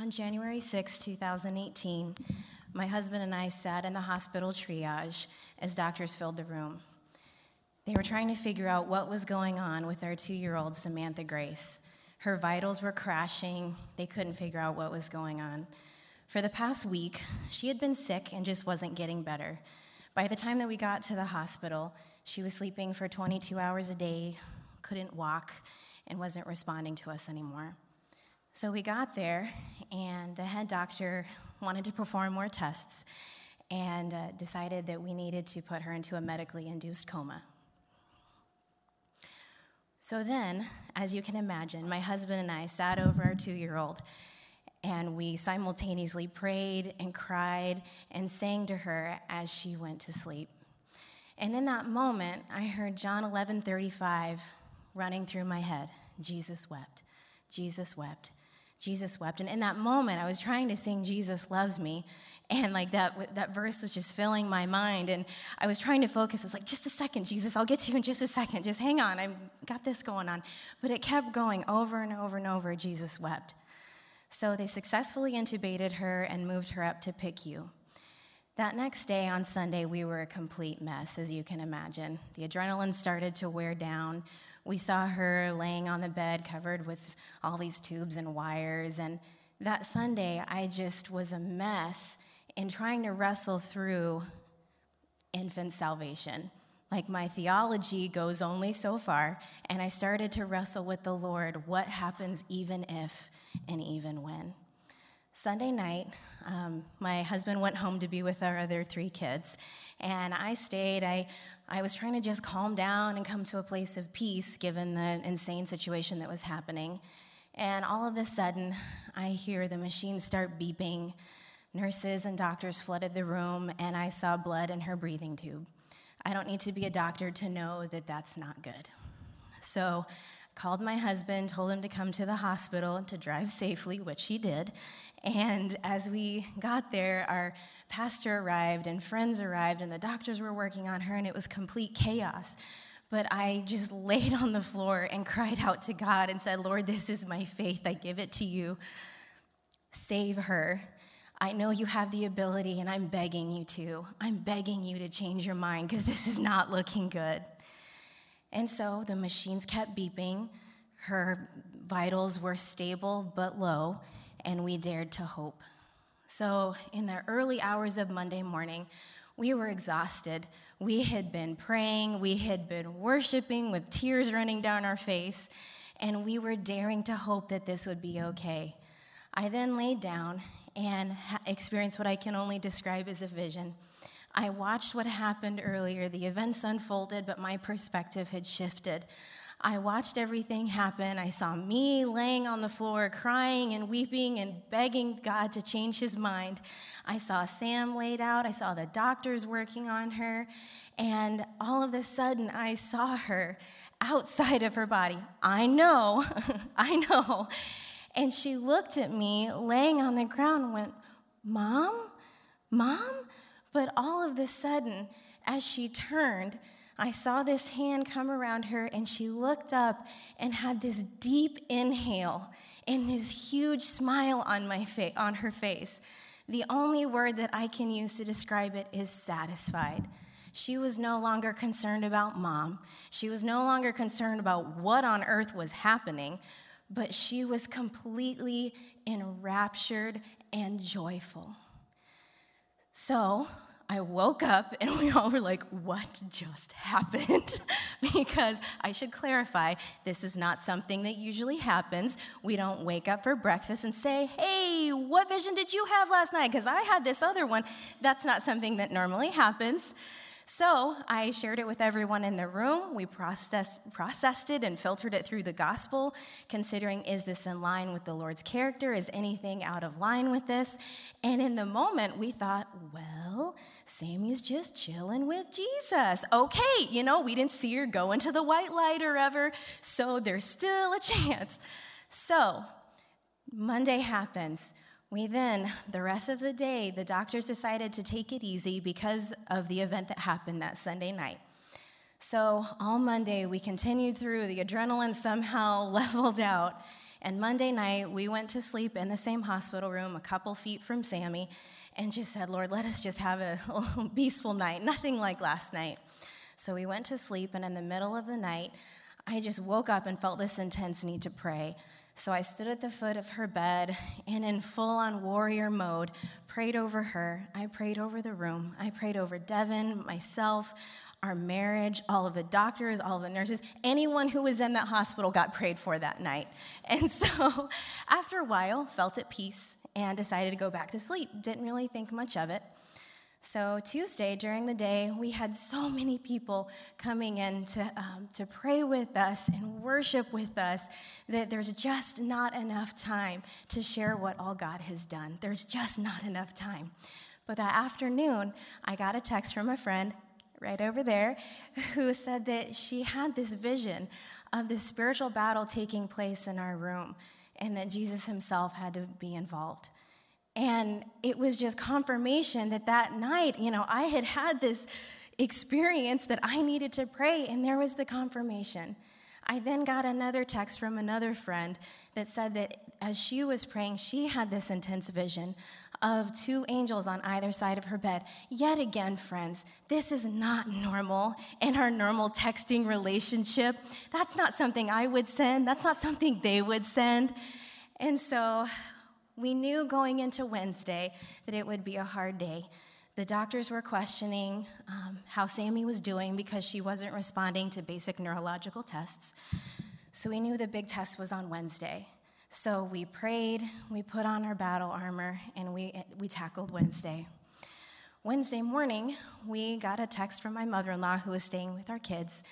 On January 6, 2018, my husband and I sat in the hospital triage as doctors filled the room. They were trying to figure out what was going on with our two year old Samantha Grace. Her vitals were crashing, they couldn't figure out what was going on. For the past week, she had been sick and just wasn't getting better. By the time that we got to the hospital, she was sleeping for 22 hours a day, couldn't walk, and wasn't responding to us anymore. So we got there, and the head doctor wanted to perform more tests and uh, decided that we needed to put her into a medically induced coma. So then, as you can imagine, my husband and I sat over our two year old and we simultaneously prayed and cried and sang to her as she went to sleep. And in that moment, I heard John 11:35 running through my head Jesus wept, Jesus wept. Jesus wept. And in that moment, I was trying to sing Jesus loves me. And like that, that verse was just filling my mind. And I was trying to focus. I was like, just a second, Jesus, I'll get to you in just a second. Just hang on. I've got this going on. But it kept going over and over and over. Jesus wept. So they successfully intubated her and moved her up to PICU. That next day on Sunday, we were a complete mess, as you can imagine. The adrenaline started to wear down. We saw her laying on the bed covered with all these tubes and wires. And that Sunday, I just was a mess in trying to wrestle through infant salvation. Like my theology goes only so far, and I started to wrestle with the Lord what happens even if and even when. Sunday night, um, my husband went home to be with our other three kids, and I stayed. I, I was trying to just calm down and come to a place of peace given the insane situation that was happening. And all of a sudden, I hear the machine start beeping. Nurses and doctors flooded the room, and I saw blood in her breathing tube. I don't need to be a doctor to know that that's not good. So called my husband, told him to come to the hospital to drive safely, which he did. And as we got there, our pastor arrived and friends arrived, and the doctors were working on her, and it was complete chaos. But I just laid on the floor and cried out to God and said, Lord, this is my faith. I give it to you. Save her. I know you have the ability, and I'm begging you to. I'm begging you to change your mind because this is not looking good. And so the machines kept beeping. Her vitals were stable but low, and we dared to hope. So, in the early hours of Monday morning, we were exhausted. We had been praying, we had been worshiping with tears running down our face, and we were daring to hope that this would be okay. I then laid down and experienced what I can only describe as a vision. I watched what happened earlier. The events unfolded, but my perspective had shifted. I watched everything happen. I saw me laying on the floor, crying and weeping and begging God to change his mind. I saw Sam laid out. I saw the doctors working on her. And all of a sudden, I saw her outside of her body. I know, I know. And she looked at me laying on the ground and went, Mom? Mom? But all of a sudden, as she turned, I saw this hand come around her and she looked up and had this deep inhale and this huge smile on, my fa- on her face. The only word that I can use to describe it is satisfied. She was no longer concerned about mom. She was no longer concerned about what on earth was happening, but she was completely enraptured and joyful. So I woke up and we all were like, what just happened? because I should clarify, this is not something that usually happens. We don't wake up for breakfast and say, hey, what vision did you have last night? Because I had this other one. That's not something that normally happens. So I shared it with everyone in the room. We processed, processed it and filtered it through the gospel, considering is this in line with the Lord's character? Is anything out of line with this? And in the moment, we thought, well, Sammy's just chilling with Jesus. Okay, you know, we didn't see her go into the white light or ever, so there's still a chance. So Monday happens. We then, the rest of the day, the doctors decided to take it easy because of the event that happened that Sunday night. So all Monday, we continued through, the adrenaline somehow leveled out. And Monday night, we went to sleep in the same hospital room, a couple feet from Sammy, and just said, Lord, let us just have a, peaceful night, nothing like last night. So we went to sleep, and in the middle of the night, I just woke up and felt this intense need to pray. So I stood at the foot of her bed and, in full on warrior mode, prayed over her. I prayed over the room. I prayed over Devin, myself, our marriage, all of the doctors, all of the nurses. Anyone who was in that hospital got prayed for that night. And so, after a while, felt at peace and decided to go back to sleep. Didn't really think much of it. So, Tuesday during the day, we had so many people coming in to, um, to pray with us and worship with us that there's just not enough time to share what all God has done. There's just not enough time. But that afternoon, I got a text from a friend right over there who said that she had this vision of this spiritual battle taking place in our room and that Jesus himself had to be involved. And it was just confirmation that that night, you know, I had had this experience that I needed to pray, and there was the confirmation. I then got another text from another friend that said that as she was praying, she had this intense vision of two angels on either side of her bed. Yet again, friends, this is not normal in our normal texting relationship. That's not something I would send, that's not something they would send. And so we knew going into Wednesday that it would be a hard day. The doctors were questioning um, how Sammy was doing because she wasn't responding to basic neurological tests. So we knew the big test was on Wednesday. So we prayed, we put on our battle armor, and we, we tackled Wednesday. Wednesday morning, we got a text from my mother in law who was staying with our kids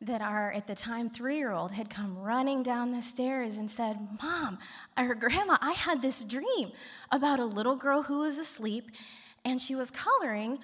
that our, at the time, three year old had come running down the stairs and said, Mom, or Grandma, I had this dream about a little girl who was asleep and she was coloring,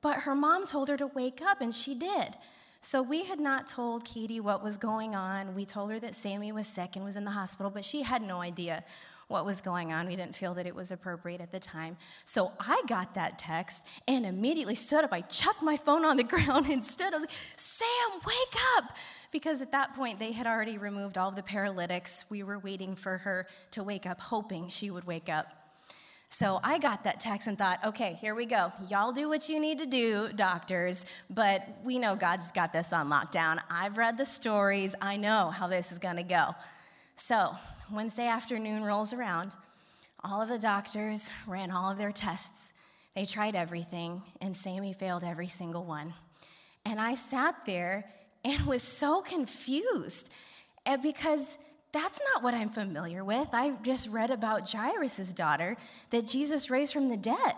but her mom told her to wake up and she did. So we had not told Katie what was going on. We told her that Sammy was sick and was in the hospital, but she had no idea what was going on. We didn't feel that it was appropriate at the time. So I got that text and immediately stood up. I chucked my phone on the ground and stood. I was like, Sam, wake up! Because at that point, they had already removed all the paralytics. We were waiting for her to wake up, hoping she would wake up. So I got that text and thought, okay, here we go. Y'all do what you need to do, doctors, but we know God's got this on lockdown. I've read the stories, I know how this is gonna go. So Wednesday afternoon rolls around. All of the doctors ran all of their tests. They tried everything, and Sammy failed every single one. And I sat there and was so confused eh, because that's not what I'm familiar with. I just read about Jairus' daughter that Jesus raised from the dead.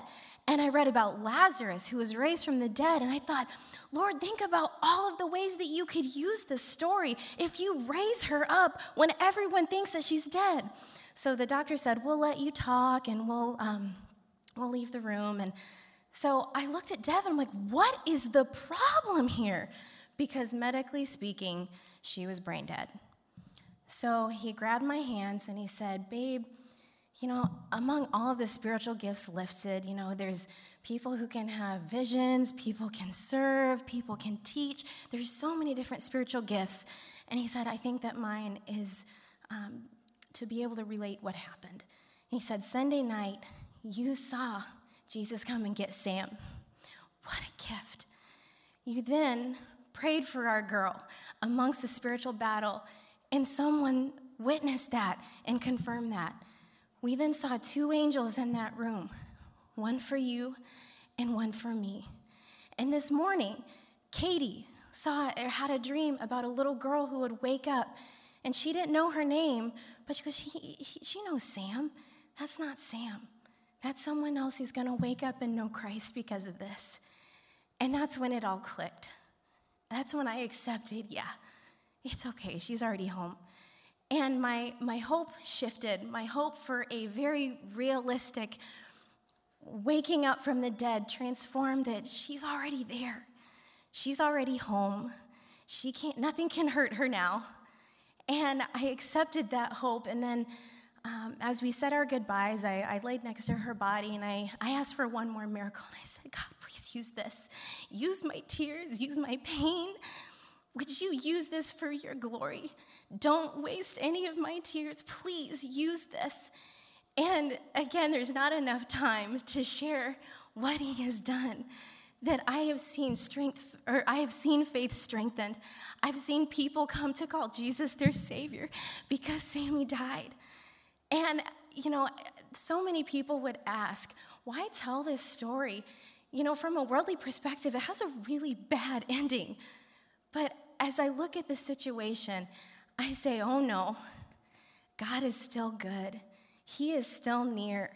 And I read about Lazarus who was raised from the dead. And I thought, Lord, think about all of the ways that you could use this story if you raise her up when everyone thinks that she's dead. So the doctor said, We'll let you talk and we'll, um, we'll leave the room. And so I looked at Devin, I'm like, What is the problem here? Because medically speaking, she was brain dead. So he grabbed my hands and he said, Babe, you know, among all of the spiritual gifts lifted, you know, there's people who can have visions, people can serve, people can teach. There's so many different spiritual gifts. And he said, I think that mine is um, to be able to relate what happened. He said, Sunday night, you saw Jesus come and get Sam. What a gift. You then prayed for our girl amongst the spiritual battle, and someone witnessed that and confirmed that. We then saw two angels in that room, one for you and one for me. And this morning, Katie saw or had a dream about a little girl who would wake up, and she didn't know her name, but she goes, he, he, She knows Sam. That's not Sam. That's someone else who's going to wake up and know Christ because of this. And that's when it all clicked. That's when I accepted, yeah, it's okay. She's already home. And my, my hope shifted. My hope for a very realistic waking up from the dead transformed that she's already there. She's already home. She can't, nothing can hurt her now. And I accepted that hope. And then um, as we said our goodbyes, I, I, laid next to her body and I, I asked for one more miracle. And I said, God, please use this. Use my tears, use my pain, Would you use this for your glory? Don't waste any of my tears. Please use this. And again, there's not enough time to share what he has done. That I have seen strength, or I have seen faith strengthened. I've seen people come to call Jesus their Savior because Sammy died. And, you know, so many people would ask, why tell this story? You know, from a worldly perspective, it has a really bad ending. But as I look at the situation, I say, oh no, God is still good. He is still near.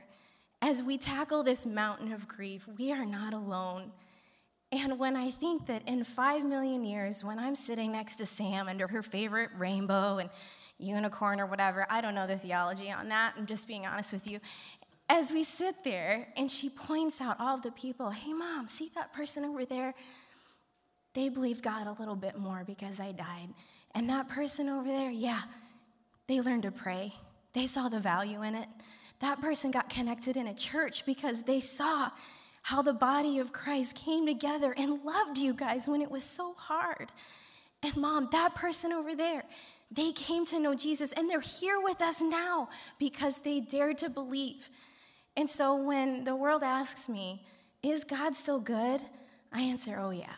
As we tackle this mountain of grief, we are not alone. And when I think that in five million years, when I'm sitting next to Sam under her favorite rainbow and unicorn or whatever, I don't know the theology on that, I'm just being honest with you. As we sit there and she points out all the people, hey, mom, see that person over there? They believed God a little bit more because I died. And that person over there, yeah, they learned to pray. They saw the value in it. That person got connected in a church because they saw how the body of Christ came together and loved you guys when it was so hard. And mom, that person over there, they came to know Jesus and they're here with us now because they dared to believe. And so when the world asks me, is God still good? I answer, oh yeah,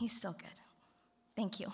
he's still good. Thank you.